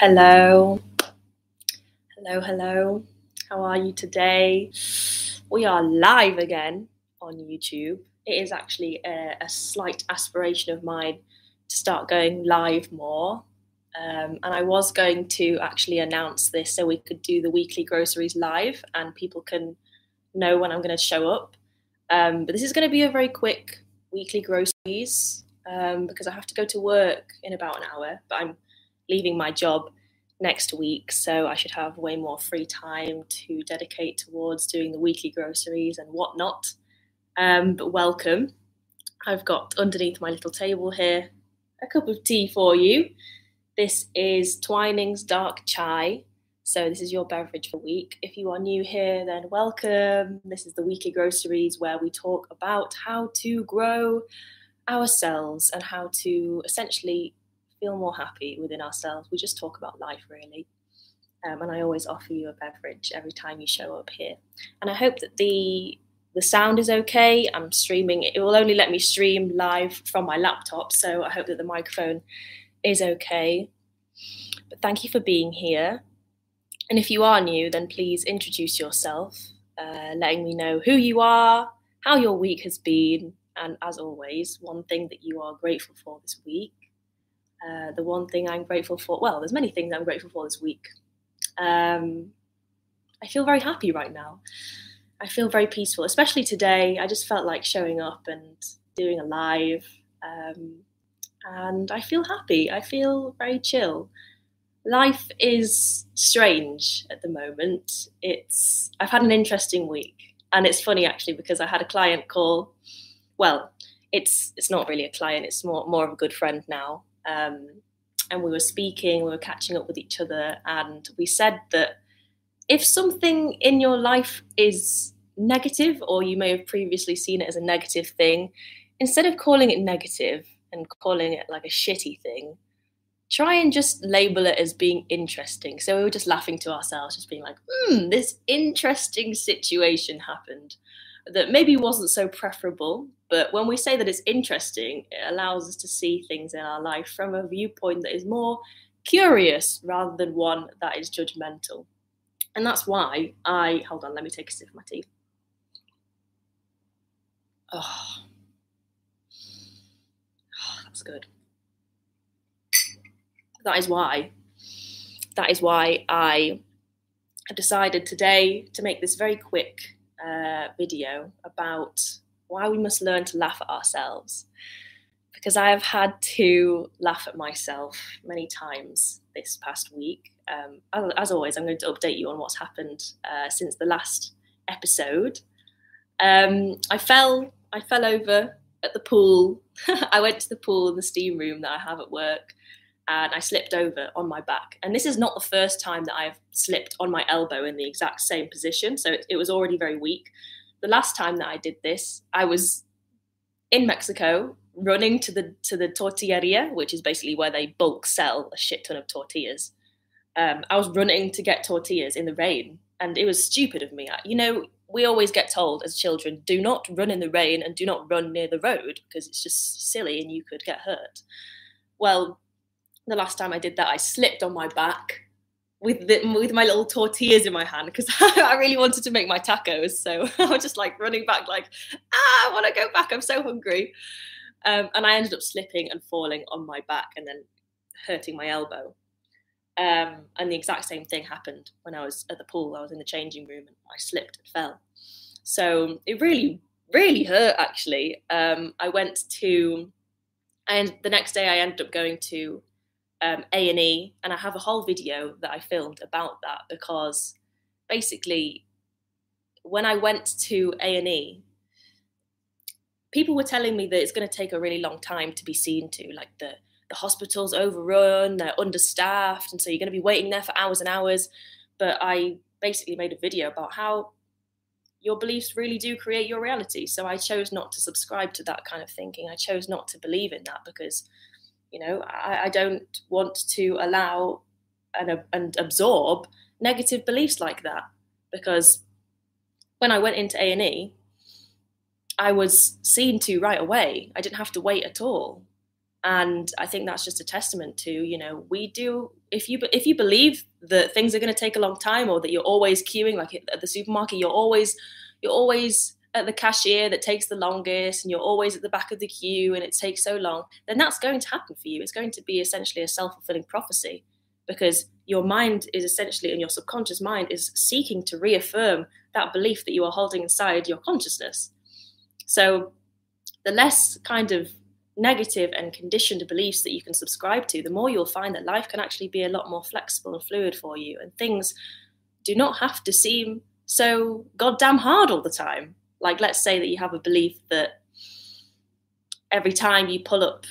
Hello. Hello, hello. How are you today? We are live again on YouTube. It is actually a, a slight aspiration of mine to start going live more. Um, and I was going to actually announce this so we could do the weekly groceries live and people can know when I'm going to show up. Um, but this is going to be a very quick weekly groceries um, because I have to go to work in about an hour, but I'm leaving my job next week, so I should have way more free time to dedicate towards doing the weekly groceries and whatnot. Um, but welcome. I've got underneath my little table here a cup of tea for you. This is Twinings Dark Chai. So, this is your beverage for week. If you are new here, then welcome. This is the weekly groceries where we talk about how to grow ourselves and how to essentially feel more happy within ourselves. We just talk about life really. Um, and I always offer you a beverage every time you show up here. And I hope that the the sound is okay. I'm streaming. It will only let me stream live from my laptop, so I hope that the microphone is okay. But thank you for being here. And if you are new, then please introduce yourself, uh, letting me know who you are, how your week has been, and as always, one thing that you are grateful for this week. Uh, the one thing I'm grateful for, well, there's many things I'm grateful for this week. Um, I feel very happy right now. I feel very peaceful, especially today. I just felt like showing up and doing a live. Um, and I feel happy. I feel very chill. Life is strange at the moment. It's I've had an interesting week. And it's funny actually because I had a client call well, it's it's not really a client; it's more more of a good friend now. Um, and we were speaking, we were catching up with each other, and we said that if something in your life is negative, or you may have previously seen it as a negative thing, instead of calling it negative and calling it like a shitty thing, try and just label it as being interesting. So we were just laughing to ourselves, just being like, hmm, this interesting situation happened that maybe wasn't so preferable. But when we say that it's interesting, it allows us to see things in our life from a viewpoint that is more curious rather than one that is judgmental. And that's why I hold on, let me take a sip of my tea. Oh, oh that's good. That is why. That is why I have decided today to make this very quick uh, video about why we must learn to laugh at ourselves. Because I have had to laugh at myself many times this past week. Um, as always, I'm going to update you on what's happened uh, since the last episode. Um, I fell. I fell over at the pool. I went to the pool in the steam room that I have at work, and I slipped over on my back. And this is not the first time that I've slipped on my elbow in the exact same position, so it, it, was already very weak. The last time that I did this, I was in Mexico running to the to the tortilleria, which is basically where they bulk sell a shit ton of tortillas. Um, I was running to get tortillas in the rain, and it was stupid of me. You know, we always get told as children, do not run in the rain and do not run near the road because it's just silly and you could get hurt. Well, the last time I did that, I slipped on my back with the, with my little tortillas in my hand because I really wanted to make my tacos. So I was just like running back, like, ah, I want to go back. I'm so hungry. Um, and I ended up slipping and falling on my back and then hurting my elbow. Um, and the exact same thing happened when I was at the pool. I was in the changing room and I slipped and fell. So it really, really hurt actually. Um, I went to, and the next day I ended up going to um, A&E and I have a whole video that I filmed about that because basically when I went to A&E people were telling me that it's going to take a really long time to be seen to like the the hospital's overrun they're understaffed and so you're going to be waiting there for hours and hours. But I basically made a video about how your beliefs really do create your reality. So I chose not to subscribe to that kind of thinking. I chose not to believe in that because you know, I, I don't want to allow and, and absorb negative beliefs like that because when I went into A and E, I was seen to right away. I didn't have to wait at all. and i think that's just a testament to you know we do if you if you believe that things are going to take a long time or that you're always queuing like at the supermarket you're always you're always at the cashier that takes the longest and you're always at the back of the queue and it takes so long then that's going to happen for you it's going to be essentially a self-fulfilling prophecy because your mind is essentially and your subconscious mind is seeking to reaffirm that belief that you are holding inside your consciousness so the less kind of negative and conditioned beliefs that you can subscribe to, the more you'll find that life can actually be a lot more flexible and fluid for you. And things do not have to seem so goddamn hard all the time. Like, let's say that you have a belief that every time you pull up,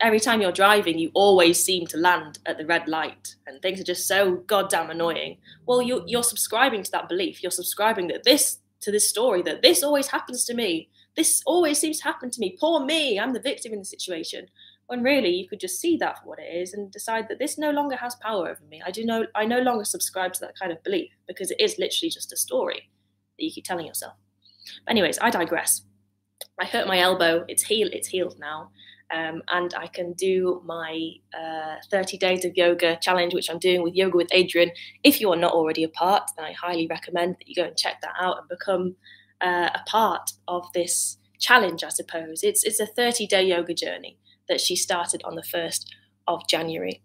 every time you're driving, you always seem to land at the red light and things are just so goddamn annoying. Well, you're, you're subscribing to that belief. You're subscribing that this, to this story, that this always happens to me this always seems to happen to me. Poor me, I'm the victim in the situation. When really you could just see that for what it is and decide that this no longer has power over me. I do know I no longer subscribe to that kind of belief because it is literally just a story that you keep telling yourself. But anyways, I digress. I hurt my elbow. It's healed. It's healed now, um, and I can do my uh, 30 days of yoga challenge, which I'm doing with Yoga with Adriene. If you are not already a part, then I highly recommend that you go and check that out and become uh, a part of this challenge, I suppose. It's it's a 30 day yoga journey that she started on the 1st of January.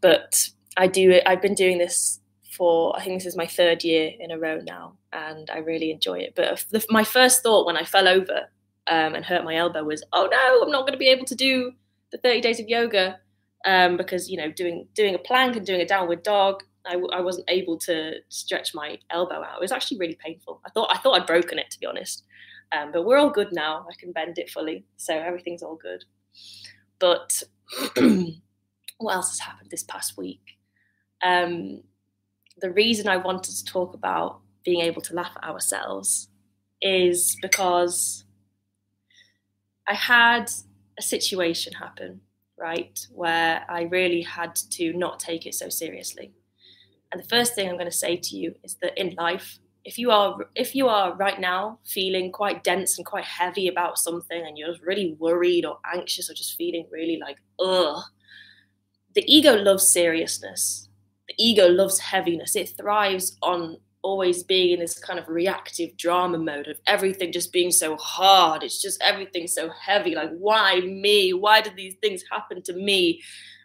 But I do it, I've been doing this for, I think this is my third year in a row now, and I really enjoy it. But the, my first thought when I fell over um, and hurt my elbow was, oh no, I'm not going to be able to do the 30 days of yoga um, because, you know, doing, doing a plank and doing a downward dog I, I wasn't able to stretch my elbow out. It was actually really painful. I thought I thought I'd broken it to be honest, um, but we're all good now. I can bend it fully, so everything's all good. But what else has happened this past week? Um, the reason I wanted to talk about being able to laugh at ourselves is because I had a situation happen, right, where I really had to not take it so seriously. And the first thing I'm going to say to you is that in life, if you are if you are right now feeling quite dense and quite heavy about something and you're really worried or anxious or just feeling really like ugh, the ego loves seriousness. Ego loves heaviness. It thrives on always being in this kind of reactive drama mode of everything just being so hard. It's just everything so heavy. Like, why me? Why did these things happen to me?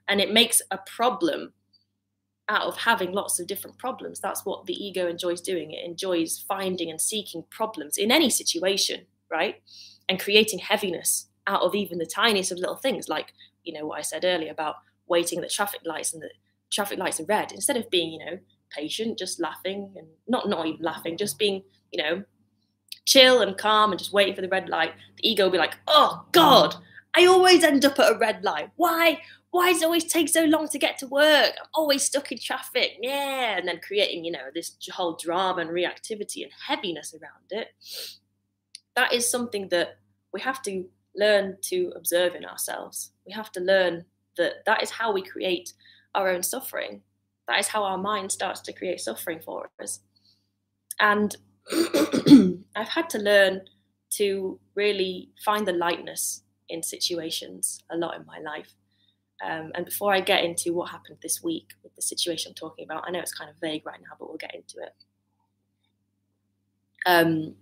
And it makes a problem out of having lots of different problems. That's what the ego enjoys doing. It enjoys finding and seeking problems in any situation, right? And creating heaviness out of even the tiniest of little things, like, you know, what I said earlier about waiting at the traffic lights and the traffic lights are red. Instead of being, you know, patient, just laughing and not not even laughing, just being, you know, chill and calm and just waiting for the red light, the ego will be like, oh God, I always end up at a red light. Why? why does it always take so long to get to work? I'm always stuck in traffic. Yeah. And then creating, you know, this whole drama and reactivity and heaviness around it. That is something that we have to learn to observe in ourselves. We have to learn that that is how we create our own suffering. That is how our mind starts to create suffering for us. And I've had to learn to really find the lightness in situations a lot in my life. Um, and before I get into what happened this week with the situation I'm talking about, I know it's kind of vague right now, but we'll get into it. Um,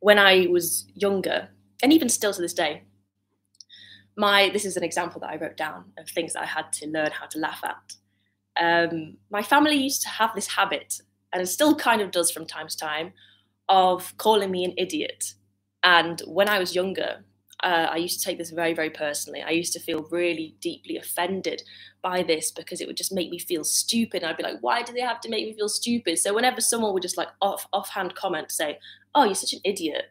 when I was younger, and even still to this day, my this is an example that I wrote down of things that I had to learn how to laugh at. Um, my family used to have this habit, and it still kind of does from time to time, of calling me an idiot. And when I was younger, uh, I used to take this very, very personally. I used to feel really deeply offended by this because it would just make me feel stupid. I'd be like, why do they have to make me feel stupid? So whenever someone would just like off offhand comment, say, "Oh, you're such an idiot,"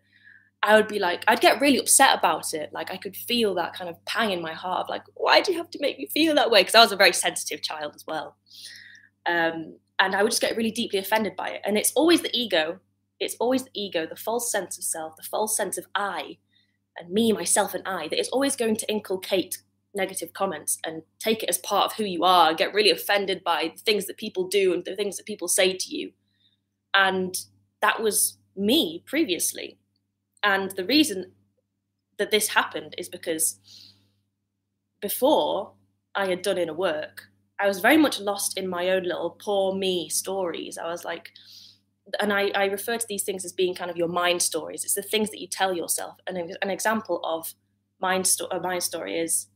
I would be like, I'd get really upset about it. Like I could feel that kind of pang in my heart of like, why do you have to make me feel that way? Because I was a very sensitive child as well, um, and I would just get really deeply offended by it. And it's always the ego. It's always the ego, the false sense of self, the false sense of I and me, myself, and I that is always going to inculcate negative comments and take it as part of who you are, get really offended by the things that people do and the things that people say to you. And that was me previously. And the reason that this happened is because before I had done inner work, I was very much lost in my own little poor me stories. I was like, and I, I refer to these things as being kind of your mind stories. It's the things that you tell yourself. And an example of mind, sto- a mind story is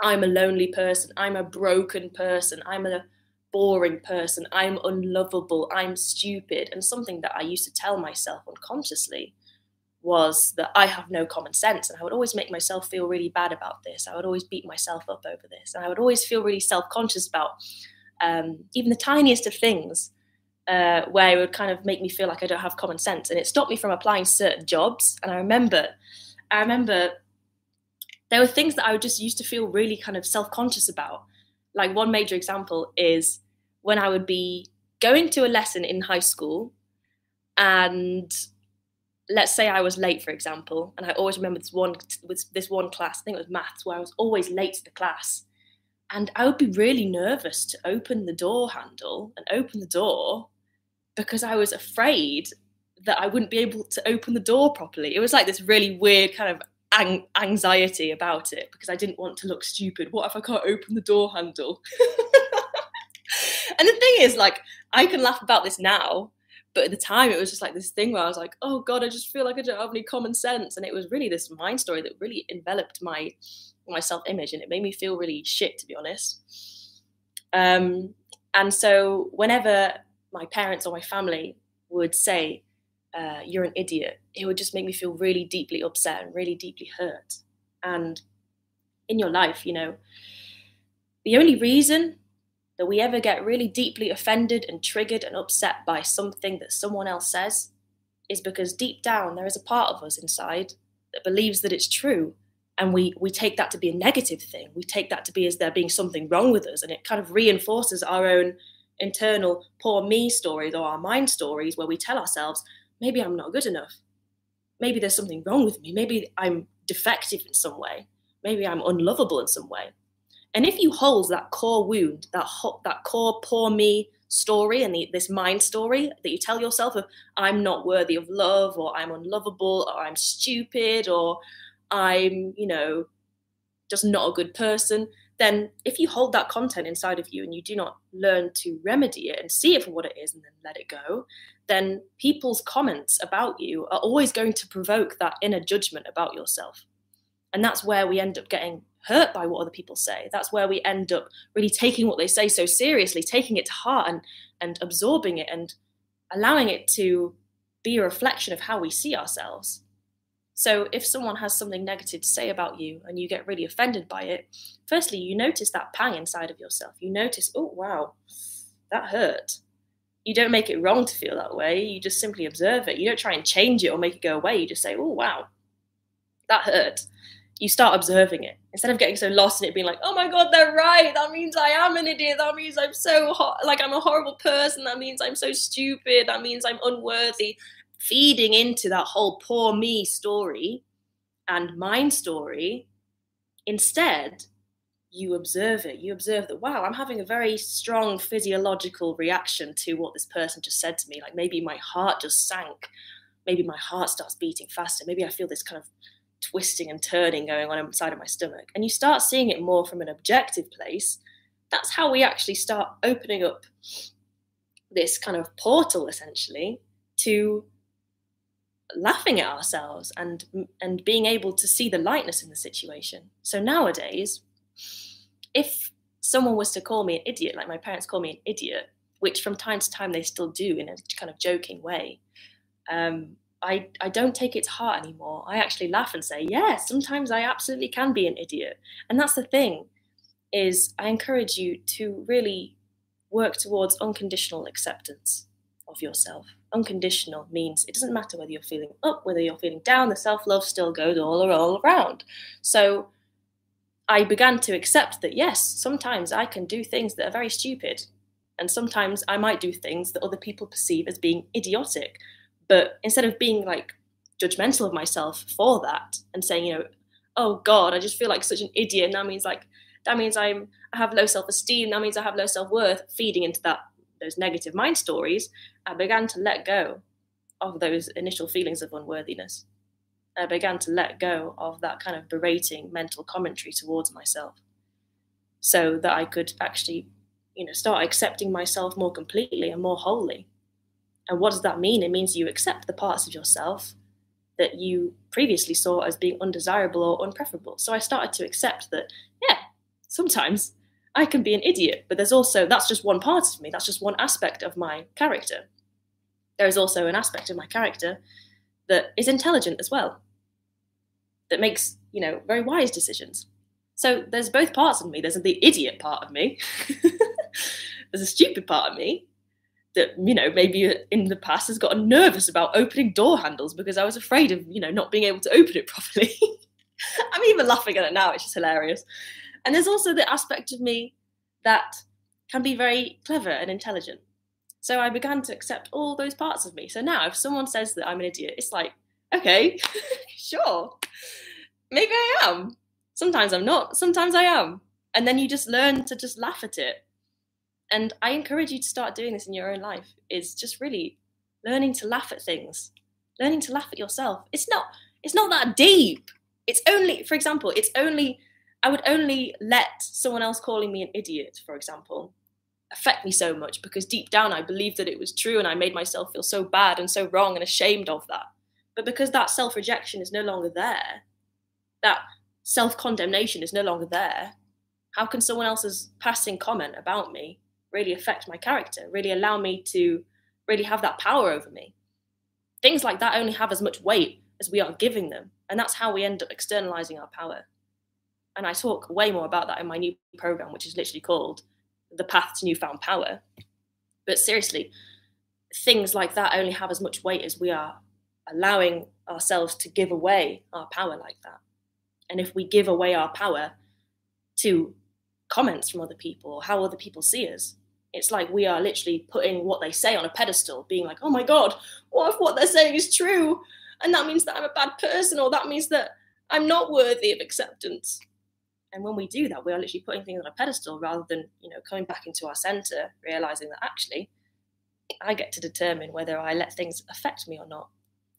I'm a lonely person. I'm a broken person. I'm a boring person. I'm unlovable. I'm stupid. And something that I used to tell myself unconsciously was that I have no common sense. And I would always make myself feel really bad about this. I would always beat myself up over this. And I would always feel really self conscious about um, even the tiniest of things uh, where it would kind of make me feel like I don't have common sense. And it stopped me from applying certain jobs. And I remember, I remember there were things that I would just used to feel really kind of self conscious about. Like one major example is when I would be going to a lesson in high school and let's say I was late, for example, and I always remember this one with this one class. I think it was maths, where I was always late to the class, and I would be really nervous to open the door handle and open the door because I was afraid that I wouldn't be able to open the door properly. It was like this really weird kind of anxiety about it because I didn't want to look stupid. What if I can't open the door handle? and the thing is, like, I can laugh about this now but at the time, it was just like this thing where I was like, oh God, I just feel like I don't have any common sense. And it was really this mind story that really enveloped my my self image and it made me feel really shit, to be honest. Um, and so whenever my parents or my family would say, uh, you're an idiot, it would just make me feel really deeply upset and really deeply hurt. And in your life, you know, the only reason that we ever get really deeply offended and triggered and upset by something that someone else says is because deep down there is a part of us inside that believes that it's true and we we take that to be a negative thing. We take that to be as there being something wrong with us and it kind of reinforces our own internal poor me stories or our mind stories where we tell ourselves maybe i'm not good enough. Maybe there's something wrong with me. Maybe i'm defective in some way. Maybe i'm unlovable in some way and if you hold that core wound, that ho- that core poor me story and the, this mind story that you tell yourself of I'm not worthy of love or I'm unlovable or I'm stupid or I'm, you know, just not a good person, then if you hold that content inside of you and you do not learn to remedy it and see it for what it is and then let it go, then people's comments about you are always going to provoke that inner judgment about yourself. And that's where we end up getting hurt by what other people say. That's where we end up really taking what they say so seriously, taking it to heart and, and absorbing it and allowing it to be a reflection of how we see ourselves. So if someone has something negative to say about you and you get really offended by it, firstly, you notice that pang inside of yourself. You notice, oh, wow, that hurt. You don't make it wrong to feel that way. You just simply observe it. You don't try and change it or make it go away. You just say, oh, wow, that hurt you start observing it instead of getting so lost in it being like oh my god they're right. That means i am an idiot. That means i'm so like i'm a horrible person. That means i'm so stupid. That means i'm unworthy. Feeding into that whole poor me story and mind story instead you observe it. You observe that wow i'm having a very strong physiological reaction to what this person just said to me. Like maybe my heart just sank. Maybe my heart starts beating faster. Maybe i feel this kind of twisting and turning going on inside of my stomach, and you start seeing it more from an objective place, that's how we actually start opening up this kind of portal essentially to laughing at ourselves and and being able to see the lightness in the situation. So nowadays, if someone was to call me an idiot, like my parents call me an idiot, which from time to time they still do in a kind of joking way, um, I, I don't take it to heart anymore. I actually laugh and say, yeah, sometimes I absolutely can be an idiot. And that's the thing is I encourage you to really work towards unconditional acceptance of yourself. Unconditional means it doesn't matter whether you're feeling up, whether you're feeling down, the self-love still goes all, all around. So I began to accept that yes, sometimes I can do things that are very stupid. And sometimes I might do things that other people perceive as being idiotic. But instead of being like judgmental of myself for that and saying, you know, oh God, I just feel like such an idiot, and that means like that means I'm I have low self-esteem, that means I have low self-worth, feeding into that those negative mind stories, I began to let go of those initial feelings of unworthiness. I began to let go of that kind of berating mental commentary towards myself so that I could actually, you know, start accepting myself more completely and more wholly. And what does that mean? It means you accept the parts of yourself that you previously saw as being undesirable or unpreferable. So I started to accept that, yeah, sometimes I can be an idiot, but there's also, that's just one part of me, that's just one aspect of my character. There is also an aspect of my character that is intelligent as well, that makes, you know, very wise decisions. So there's both parts of me. There's the idiot part of me, there's a stupid part of me, that you know maybe in the past has gotten nervous about opening door handles because I was afraid of you know not being able to open it properly. I'm even laughing at it now; it's just hilarious. And there's also the aspect of me that can be very clever and intelligent. So I began to accept all those parts of me. So now, if someone says that I'm an idiot, it's like, okay, sure, maybe I am. Sometimes I'm not. Sometimes I am. And then you just learn to just laugh at it and i encourage you to start doing this in your own life. Is just really learning to laugh at things learning to laugh at yourself. It's not it's not that deep. It's only for example it's only i would only let someone else calling me an idiot for example affect me so much because deep down i believed that it was true and i made myself feel so bad and so wrong and ashamed of that. But because that self rejection is no longer there that self condemnation is no longer there how can someone else's passing comment about me really affect my character, really allow me to really have that power over me. Things like that only have as much weight as we are giving them. And that's how we end up externalizing our power. And I talk way more about that in my new program, which is literally called The Path to Newfound Power. But seriously, things like that only have as much weight as we are allowing ourselves to give away our power like that. And if we give away our power to comments from other people, or how other people see us, it's like we are literally putting what they say on a pedestal, being like, oh my God, what if what they're saying is true? And that means that I'm a bad person, or that means that I'm not worthy of acceptance. And when we do that, we are literally putting things on a pedestal rather than, you know, coming back into our center, realizing that actually I get to determine whether I let things affect me or not.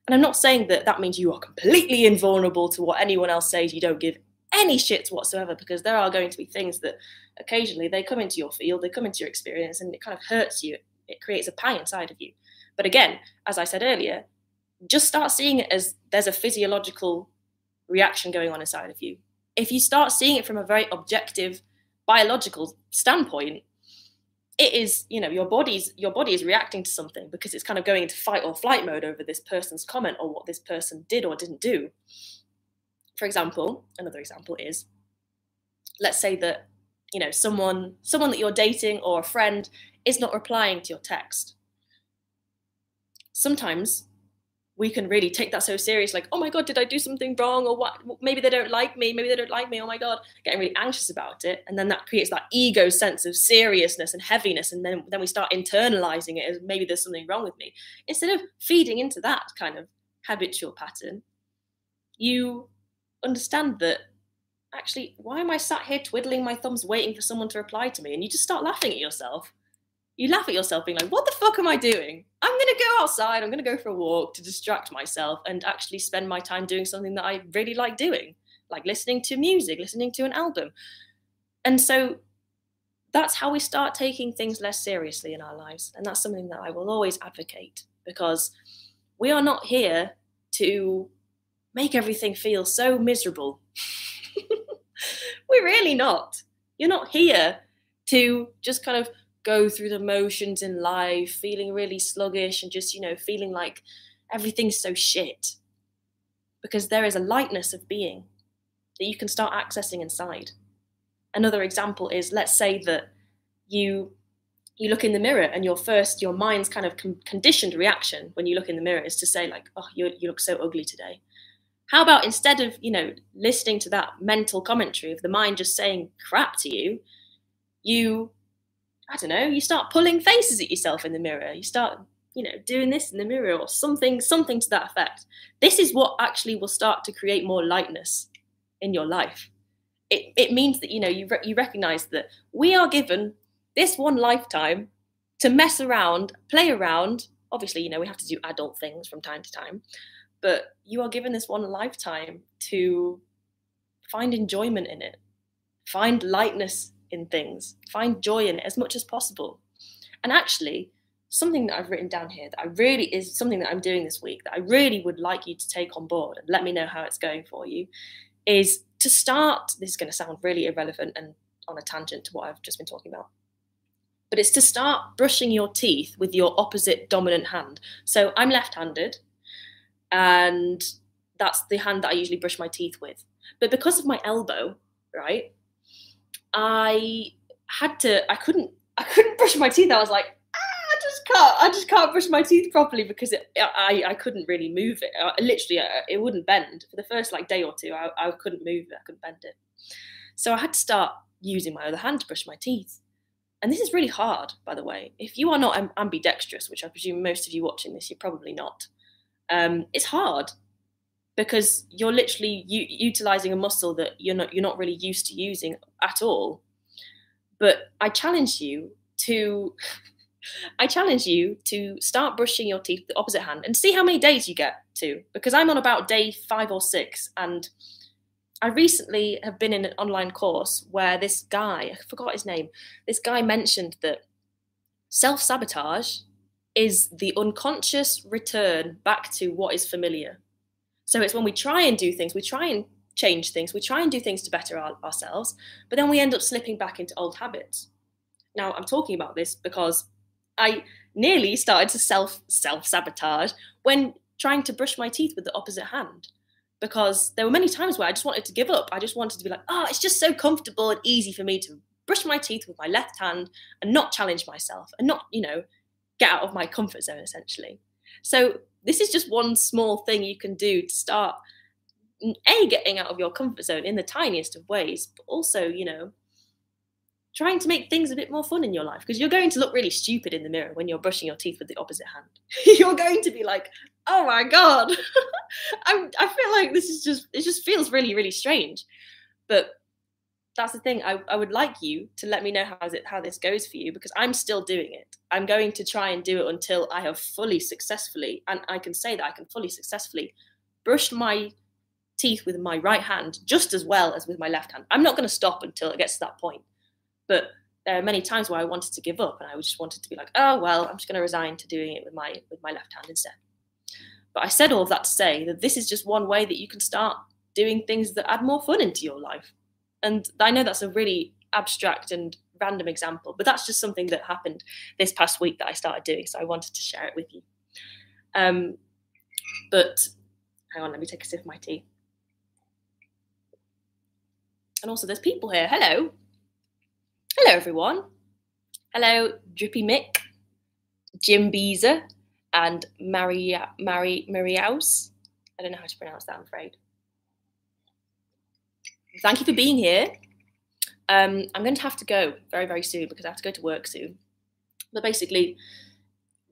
And I'm not saying that that means you are completely invulnerable to what anyone else says. You don't give any shits whatsoever because there are going to be things that occasionally they come into your field, they come into your experience, and it kind of hurts you. It creates a pang inside of you. But again, as I said earlier, just start seeing it as there's a physiological reaction going on inside of you. If you start seeing it from a very objective biological standpoint, it is, you know, your body's your body is reacting to something because it's kind of going into fight or flight mode over this person's comment or what this person did or didn't do. For example, another example is let's say that you know someone someone that you're dating or a friend is not replying to your text. Sometimes we can really take that so serious like oh my god did i do something wrong or what? Maybe they don't like me maybe they don't like me oh my god getting really anxious about it. And then that creates that ego sense of seriousness and heaviness and then then we start internalizing it as maybe there's something wrong with me. Instead of feeding into that kind of habitual pattern you understand that actually, why am I sat here twiddling my thumbs waiting for someone to reply to me? And you just start laughing at yourself. You laugh at yourself, being like, what the fuck am I doing? I'm going to go outside, I'm going to go for a walk to distract myself and actually spend my time doing something that I really like doing, like listening to music, listening to an album. And so that's how we start taking things less seriously in our lives. And that's something that I will always advocate because we are not here to make everything feel so miserable. We're really not. You're not here to just kind of go through the motions in life, feeling really sluggish and just, you know, feeling like everything's so shit. Because there is a lightness of being that you can start accessing inside. Another example is let's say that you you look in the mirror and your first your mind's kind of con- conditioned reaction when you look in the mirror is to say like oh you, you look so ugly today how about instead of, you know, listening to that mental commentary of the mind just saying crap to you, you, I don't know, you start pulling faces at yourself in the mirror. You start, you know, doing this in the mirror or something, something to that effect. This is what actually will start to create more lightness in your life. It, it means that, you know, you, re- you recognize that we are given this one lifetime to mess around, play around. Obviously, you know, we have to do adult things from time to time but you are given this one lifetime to find enjoyment in it, find lightness in things, find joy in it as much as possible. And actually, something that I've written down here that I really is something that I'm doing this week that I really would like you to take on board and let me know how it's going for you is to start. This is going to sound really irrelevant and on a tangent to what I've just been talking about. But it's to start brushing your teeth with your opposite dominant hand. So I'm left handed, and that's the hand that I usually brush my teeth with. But because of my elbow, right, I had to, I couldn't, I couldn't brush my teeth. I was like, ah, I just can't. I just can't brush my teeth properly because it, I I couldn't really move it. I, literally, it wouldn't bend for the first like day or two. I, I couldn't move it. I couldn't bend it. So I had to start using my other hand to brush my teeth. And this is really hard, by the way. If you are not ambidextrous, which I presume most of you watching this, you're probably not. Um, it's hard because you're literally u- utilizing a muscle that you're not you're not really used to using at all. But I challenge you to I challenge you to start brushing your teeth the opposite hand and see how many days you get to. Because I'm on about day five or six, and I recently have been in an online course where this guy, I forgot his name, this guy mentioned that self sabotage is the unconscious return back to what is familiar. So it's when we try and do things, we try and change things, we try and do things to better our, ourselves, but then we end up slipping back into old habits. Now, I'm talking about this because I nearly started to self self sabotage when trying to brush my teeth with the opposite hand because there were many times where I just wanted to give up. I just wanted to be like, oh, it's just so comfortable and easy for me to brush my teeth with my left hand and not challenge myself and not, you know, get out of my comfort zone essentially. So this is just one small thing you can do to start a getting out of your comfort zone in the tiniest of ways, but also, you know, trying to make things a bit more fun in your life because you're going to look really stupid in the mirror when you're brushing your teeth with the opposite hand. you're going to be like, "Oh my god." i I feel like this is just it just feels really really strange. But that's the thing. I, I would like you to let me know how it how this goes for you because I'm still doing it. I'm going to try and do it until I have fully successfully, and I can say that I can fully successfully brush my teeth with my right hand just as well as with my left hand. I'm not going to stop until it gets to that point. But there are many times where I wanted to give up and I just wanted to be like, oh well, I'm just going to resign to doing it with my with my left hand instead. But I said all of that to say that this is just one way that you can start doing things that add more fun into your life. And I know that's a really abstract and random example, but that's just something that happened this past week that I started doing. So I wanted to share it with you. Um, but hang on, let me take a sip of my tea. And also, there's people here. Hello. Hello, everyone. Hello, Drippy Mick, Jim Beezer, and Maria Mary Mariaus. I don't know how to pronounce that, I'm afraid. Thank you for being here. Um, I'm going to have to go very, very soon because I have to go to work soon. But basically,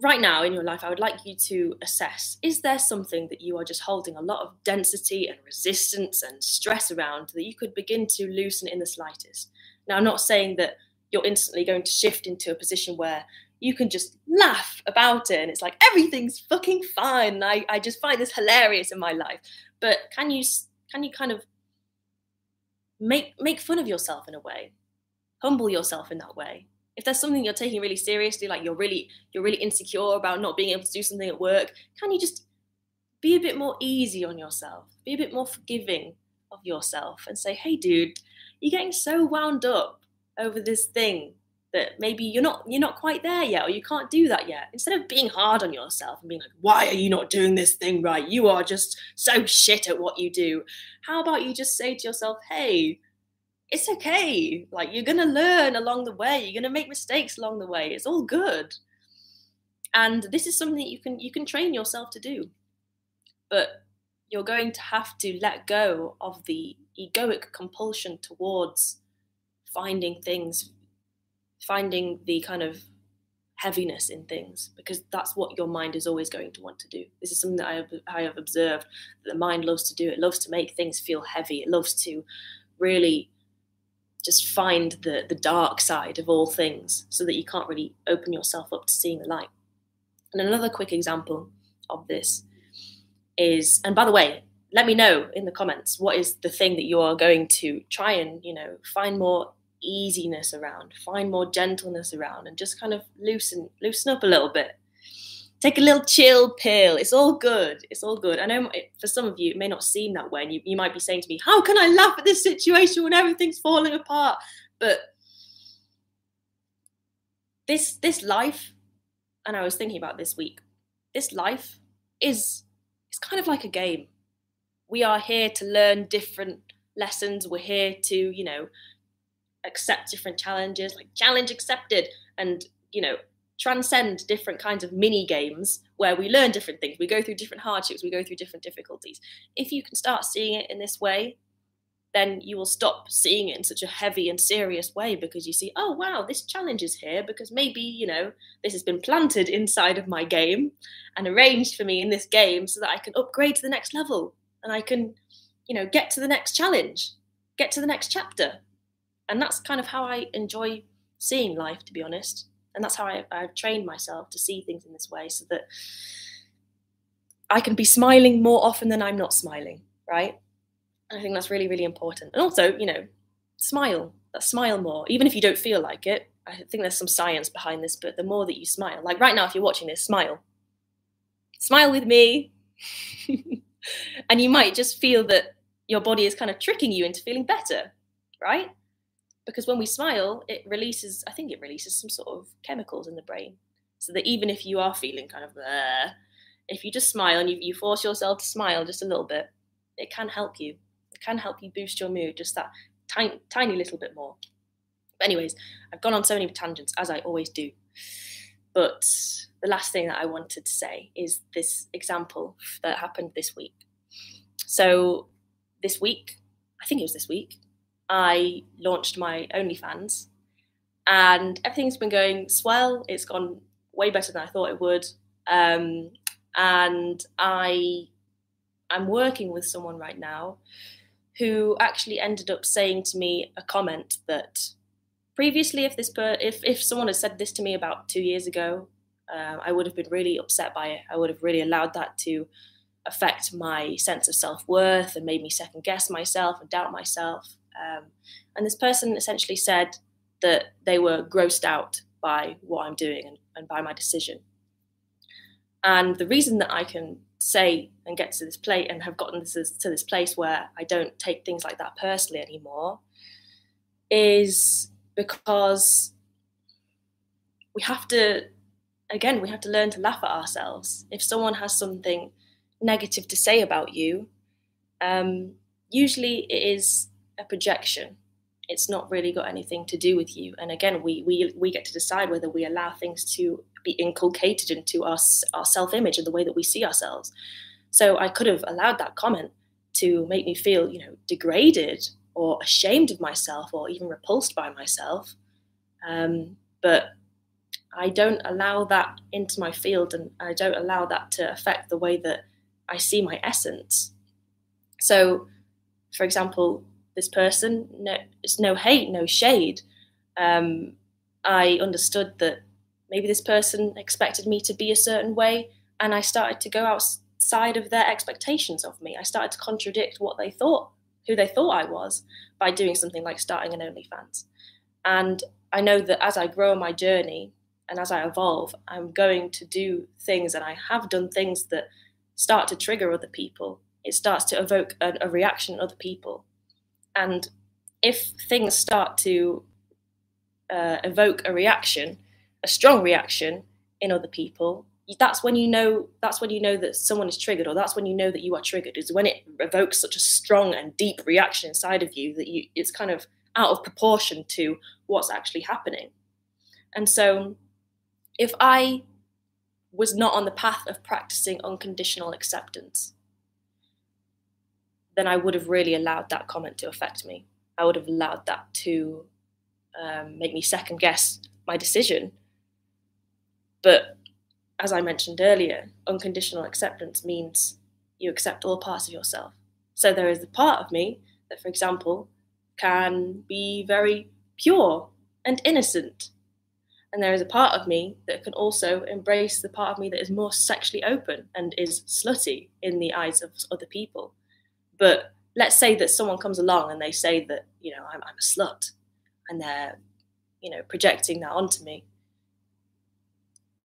right now in your life, I would like you to assess is there something that you are just holding a lot of density and resistance and stress around that you could begin to loosen in the slightest? Now, I'm not saying that you're instantly going to shift into a position where you can just laugh about it and it's like everything's fucking fine. I, I just find this hilarious in my life. But can you can you kind of make make fun of yourself in a way? Humble yourself in that way. If there's something you're taking really seriously, like you're really you're really insecure about not being able to do something at work, can you just be a bit more easy on yourself? Be a bit more forgiving of yourself and say, "Hey dude, you're getting so wound up over this thing that maybe you're not you're not quite there yet or you can't do that yet. Instead of being hard on yourself and being like why are you not doing this thing right? You are just so shit at what you do. How about you just say to yourself hey it's okay. Like you're going to learn along the way. You're going to make mistakes along the way. It's all good. And this is something that you can you can train yourself to do. But you're going to have to let go of the egoic compulsion towards finding things, finding the kind of heaviness in things, because that's what your mind is always going to want to do. This is something that I have, I have observed that the mind loves to do. It loves to make things feel heavy. It loves to really just find the the dark side of all things so that you can't really open yourself up to seeing the light. And another quick example of this is, and by the way, let me know in the comments what is the thing that you are going to try and, you know, find more easiness around, find more gentleness around, and just kind of loosen loosen up a little bit. Take a little chill pill. It's all good. It's all good. I know for some of you it may not seem that way, and you, you might be saying to me, "How can I laugh at this situation when everything's falling apart?" But this this life, and I was thinking about this week. This life is it's kind of like a game. We are here to learn different lessons. We're here to, you know, accept different challenges, like challenge accepted, and you know, transcend different kinds of mini games where we learn different things. We go through different hardships, we go through different difficulties. If you can start seeing it in this way, then you will stop seeing it in such a heavy and serious way because you see, oh wow, this challenge is here because maybe, you know, this has been planted inside of my game and arranged for me in this game so that I can upgrade to the next level and I can, you know, get to the next challenge, get to the next chapter and that's kind of how I enjoy seeing life, to be honest. And that's how I, I've trained myself to see things in this way so that I can be smiling more often than I'm not smiling, right? And I think that's really, really important. And also, you know, smile, smile more, even if you don't feel like it. I think there's some science behind this, but the more that you smile, like right now, if you're watching this, smile. Smile with me. and you might just feel that your body is kind of tricking you into feeling better, right? Because when we smile, it releases, I think it releases some sort of chemicals in the brain. So that even if you are feeling kind of, if you just smile and you, you force yourself to smile just a little bit, it can help you. It can help you boost your mood just that tiny, tiny little bit more. But, anyways, I've gone on so many tangents, as I always do. But the last thing that I wanted to say is this example that happened this week. So, this week, I think it was this week, I launched my OnlyFans, and everything's been going swell. It's gone way better than I thought it would, um, and I I'm working with someone right now who actually ended up saying to me a comment that previously, if this per- if if someone had said this to me about two years ago, um, I would have been really upset by it. I would have really allowed that to affect my sense of self worth and made me second guess myself and doubt myself. Um, and this person essentially said that they were grossed out by what I'm doing and, and by my decision. And the reason that I can say and get to this place and have gotten this, to this place where I don't take things like that personally anymore is because we have to, again, we have to learn to laugh at ourselves. If someone has something negative to say about you, um, usually it is a projection. It's not really got anything to do with you. And again, we we we get to decide whether we allow things to be inculcated into our our self image and the way that we see ourselves. So I could have allowed that comment to make me feel, you know, degraded or ashamed of myself or even repulsed by myself. Um, but I don't allow that into my field and I don't allow that to affect the way that I see my essence. So, for example, this person. No, it's no hate, no shade. Um, I understood that maybe this person expected me to be a certain way, and I started to go outside of their expectations of me. I started to contradict what they thought, who they thought I was, by doing something like starting an OnlyFans. And I know that as I grow in my journey and as I evolve, I'm going to do things, and I have done things that start to trigger other people. It starts to evoke a, a reaction in other people. And if things start to uh, evoke a reaction, a strong reaction in other people, that's when you know that's when you know that someone is triggered or that's when you know that you are triggered is when it evokes such a strong and deep reaction inside of you that you it's kind of out of proportion to what's actually happening. And so if i was not on the path of practicing unconditional acceptance then I would have really allowed that comment to affect me. I would have allowed that to um, make me second guess my decision. But as I mentioned earlier, unconditional acceptance means you accept all parts of yourself. So there is a part of me that, for example, can be very pure and innocent. And there is a part of me that can also embrace the part of me that is more sexually open and is slutty in the eyes of other people. But let's say that someone comes along and they say that, you know, I'm, I'm a slut and they're, you know, projecting that onto me.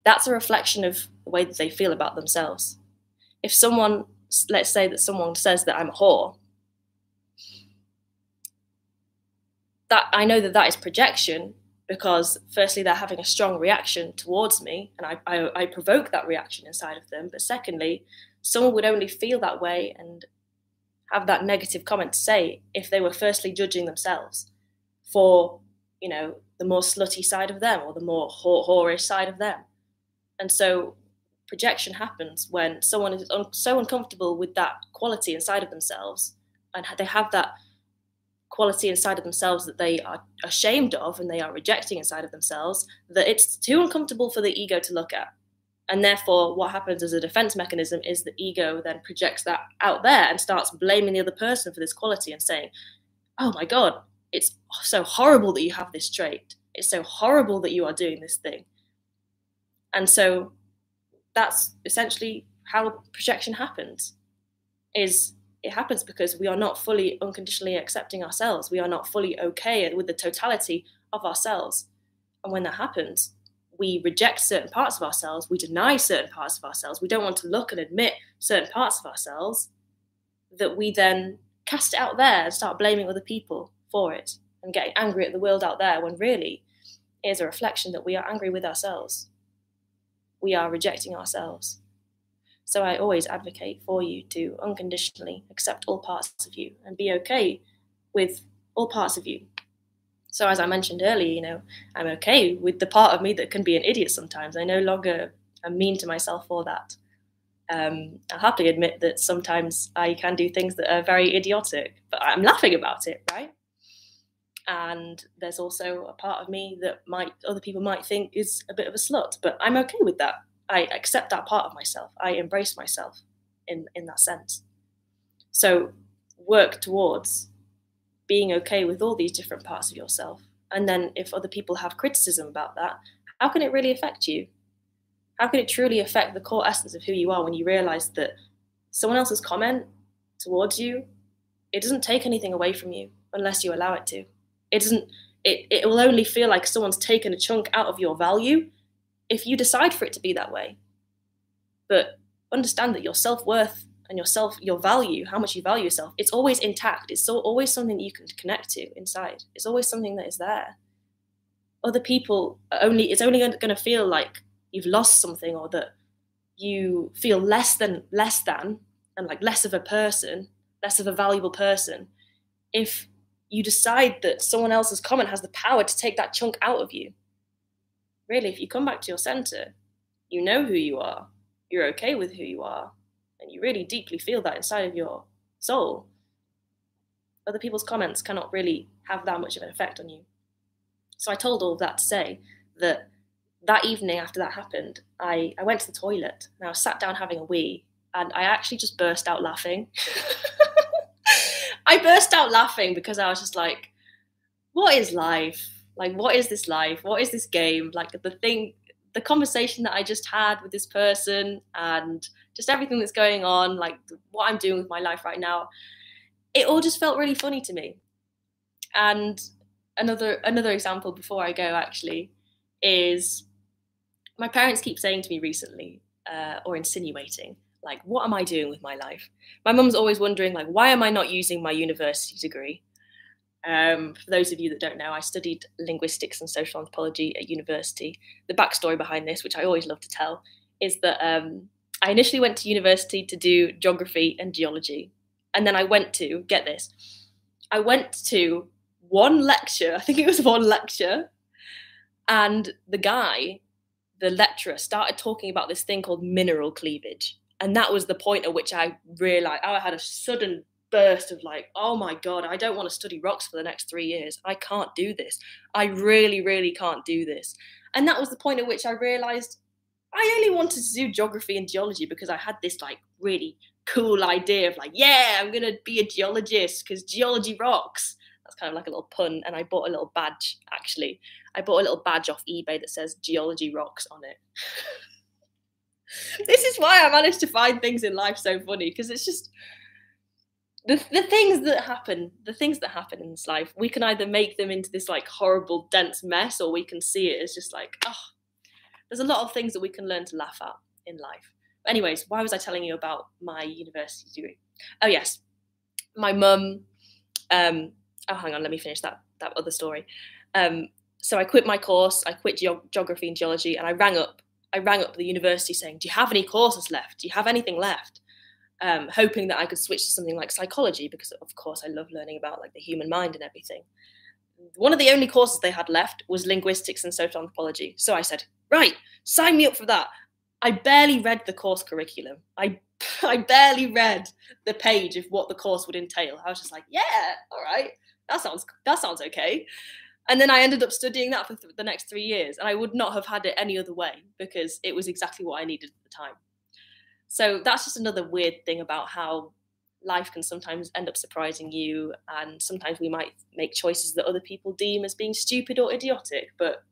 That's a reflection of the way that they feel about themselves. If someone, let's say that someone says that I'm a whore, that I know that that is projection because firstly they're having a strong reaction towards me and I, I, I, provoke that reaction inside of them but secondly someone would only feel that way and have that negative comment to say if they were firstly judging themselves for you know the more slutty side of them or the more whorish side of them and so projection happens when someone is un- so uncomfortable with that quality inside of themselves and they have that quality inside of themselves that they are ashamed of and they are rejecting inside of themselves that it's too uncomfortable for the ego to look at. And therefore, what happens as a defense mechanism is the ego then projects that out there and starts blaming the other person for this quality and saying, Oh my God, it's so horrible that you have this trait. It's so horrible that you are doing this thing. And so that's essentially how projection happens is it happens because we are not fully unconditionally accepting ourselves. We are not fully okay with the totality of ourselves. And when that happens, we reject certain parts of ourselves, we deny certain parts of ourselves, we don't want to look and admit certain parts of ourselves, that we then cast it out there and start blaming other people for it and getting angry at the world out there when really it is a reflection that we are angry with ourselves. We are rejecting ourselves. So I always advocate for you to unconditionally accept all parts of you and be okay with all parts of you. So as I mentioned earlier, you know, I'm okay with the part of me that can be an idiot sometimes. I no longer am mean to myself for that. Um, I'll happily admit that sometimes I can do things that are very idiotic, but I'm laughing about it, right? And there's also a part of me that might other people might think is a bit of a slut, but I'm okay with that. I accept that part of myself. I embrace myself in, in that sense. So work towards being okay with all these different parts of yourself. And then if other people have criticism about that, how can it really affect you? How can it truly affect the core essence of who you are when you realize that someone else's comment towards you, it doesn't take anything away from you unless you allow it to. It doesn't it, it will only feel like someone's taken a chunk out of your value if you decide for it to be that way. But understand that your self worth and your self, your value, how much you value yourself, it's always intact. It's so, always something that you can connect to inside. It's always something that is there. Other people only, it's only going to feel like you've lost something or that you feel less than, less than, and like less of a person, less of a valuable person, if you decide that someone else's comment has the power to take that chunk out of you really, if you come back to your center, you know who you are, you're okay with who you are, and you really deeply feel that inside of your soul, other people's comments cannot really have that much of an effect on you. So I told all of that to say that that evening after that happened, I, I went to the toilet and I was sat down having a wee, and I actually just burst out laughing. I burst out laughing because I was just like, what is life? like what is this life what is this game like the thing the conversation that i just had with this person and just everything that's going on like what i'm doing with my life right now it all just felt really funny to me. And another another example before i go actually is my parents keep saying to me recently uh, or insinuating like what am i doing with my life? My mum's always wondering like why am i not using my university degree um, for those of you that don't know, I studied linguistics and social anthropology at university. The backstory behind this, which I always love to tell, is that um, I initially went to university to do geography and geology. And then I went to, get this, I went to one lecture, I think it was one lecture, and the guy, the lecturer, started talking about this thing called mineral cleavage. And that was the point at which I realized oh, I had a sudden burst of like, oh my God, I don't want to study rocks for the next three years. I can't do this. I really, really can't do this. And that was the point at which I realized I only wanted to do geography and geology because I had this like really cool idea of like, yeah, I'm going to be a geologist because geology rocks. That's kind of like a little pun. And I bought a little badge, actually. I bought a little badge off eBay that says Geology Rocks on it. this is why I managed to find things in life so funny because it's just the, the things that happen, the things that happen in this life, we can either make them into this like horrible, dense mess, or we can see it as just like, oh, there's a lot of things that we can learn to laugh at in life. Anyways, why was I telling you about my university degree? Oh yes, my mum. Um, oh, hang on, let me finish that that other story. Um, so I quit my course. I quit ge- geography and geology, and I rang up. I rang up the university saying, "Do you have any courses left? Do you have anything left?" Um, hoping that I could switch to something like psychology because, of course, I love learning about like the human mind and everything. One of the only courses they had left was linguistics and social anthropology. So I said, right, sign me up for that. I barely read the course curriculum. I I barely read the page of what the course would entail. I was just like, yeah, all right, that sounds that sounds okay. And then I ended up studying that for th- the next three years, and I would not have had it any other way because it was exactly what I needed at the time. So that's just another weird thing about how life can sometimes end up surprising you. And sometimes we might make choices that other people deem as being stupid or idiotic. But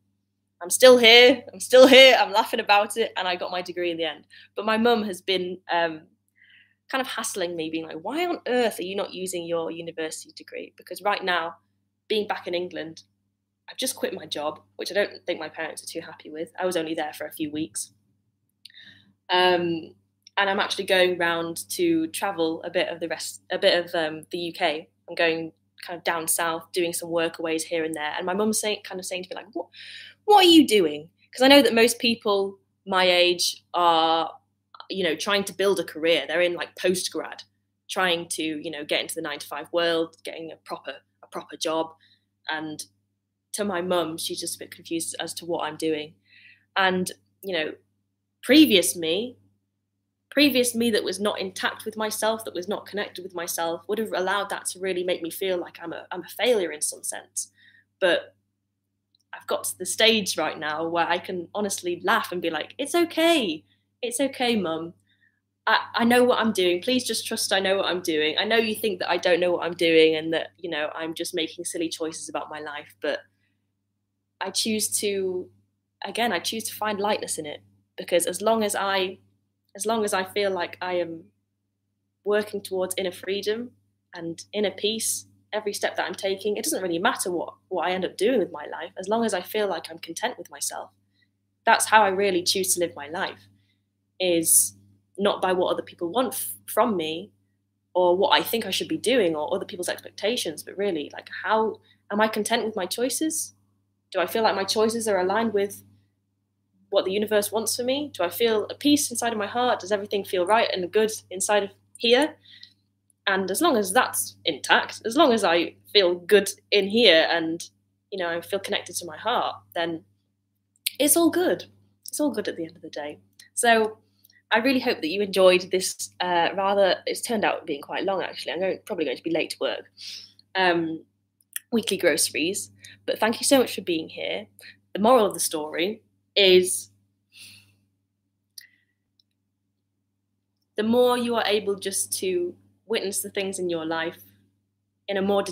I'm still here. I'm still here. I'm laughing about it. And I got my degree in the end. But my mum has been um, kind of hassling me, being like, why on earth are you not using your university degree? Because right now, being back in England, I've just quit my job, which I don't think my parents are too happy with. I was only there for a few weeks. Um, and I'm actually going round to travel a bit of the rest, a bit of um, the UK. I'm going kind of down south, doing some workaways here and there. And my mum's saying, kind of saying to me like, "What, what are you doing?" Because I know that most people my age are, you know, trying to build a career. They're in like post grad, trying to, you know, get into the nine to five world, getting a proper a proper job. And to my mum, she's just a bit confused as to what I'm doing. And you know, previous me previous me that was not intact with myself, that was not connected with myself, would have allowed that to really make me feel like I'm a, I'm a failure in some sense. But I've got to the stage right now where I can honestly laugh and be like, it's okay. It's okay, mum. I, I know what I'm doing. Please just trust I know what I'm doing. I know you think that I don't know what I'm doing and that, you know, I'm just making silly choices about my life, but I choose to, again, I choose to find lightness in it because as long as I as long as I feel like I am working towards inner freedom and inner peace every step that I'm taking, it doesn't really matter what, what I end up doing with my life, as long as I feel like I'm content with myself. That's how I really choose to live my life, is not by what other people want f- from me or what I think I should be doing or other people's expectations, but really, like, how am I content with my choices? Do I feel like my choices are aligned with what the universe wants for me? Do I feel a peace inside of my heart? Does everything feel right and good inside of here? And as long as that's intact, as long as I feel good in here and you know I feel connected to my heart, then it's all good. It's all good at the end of the day. So I really hope that you enjoyed this. Uh, rather, it's turned out being quite long actually. I'm going, probably going to be late to work. Um, weekly groceries. But thank you so much for being here. The moral of the story is the more you are able just to witness the things in your life in a more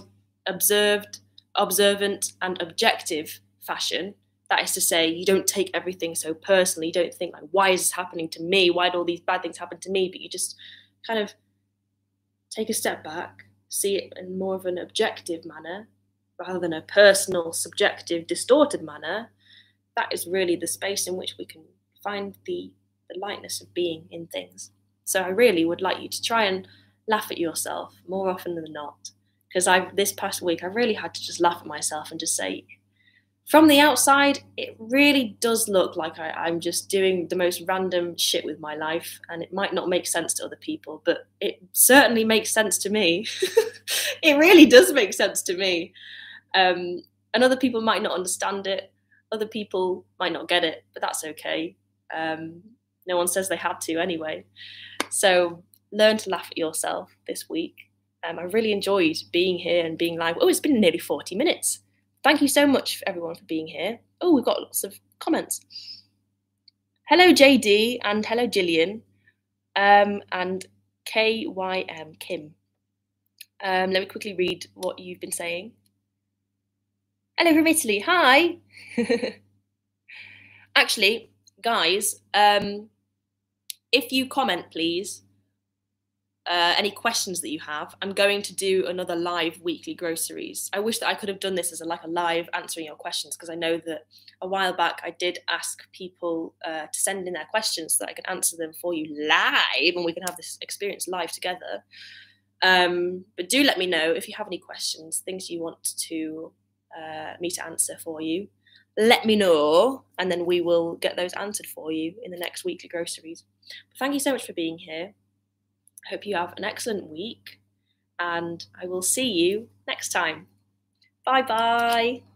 observed, observant, and objective fashion. That is to say, you don't take everything so personally. You don't think like, "Why is this happening to me? Why did all these bad things happen to me?" But you just kind of take a step back, see it in more of an objective manner rather than a personal, subjective, distorted manner, that is really the space in which we can find the, the lightness of being in things. So I really would like you to try and laugh at yourself more often than not. Because I this past week I really had to just laugh at myself and just say, from the outside, it really does look like I, am just doing the most random shit with my life, and it might not make sense to other people, but it certainly makes sense to me. it really does make sense to me. Um, and other people might not understand it, other people might not get it, but that's okay. Um, no one says they had to anyway. So learn to laugh at yourself this week. Um, I really enjoyed being here and being live. Oh, it's been nearly 40 minutes. Thank you so much, everyone, for being here. Oh, we've got lots of comments. Hello, JD, and hello, Gillian, um, and KYM, Kim. Um, let me quickly read what you've been saying. Hello from Italy. Hi. Actually, guys, um, if you comment, please, uh, any questions that you have, I'm going to do another live weekly groceries. I wish that I could have done this as a, like a live answering your questions because I know that a while back I did ask people uh, to send in their questions so that I can answer them for you live and we can have this experience live together. Um, but do let me know if you have any questions, things you want to uh, me to answer for you. Let me know, and then we will get those answered for you in the next weekly groceries. But thank you so much for being here. I hope you have an excellent week, and I will see you next time. Bye bye.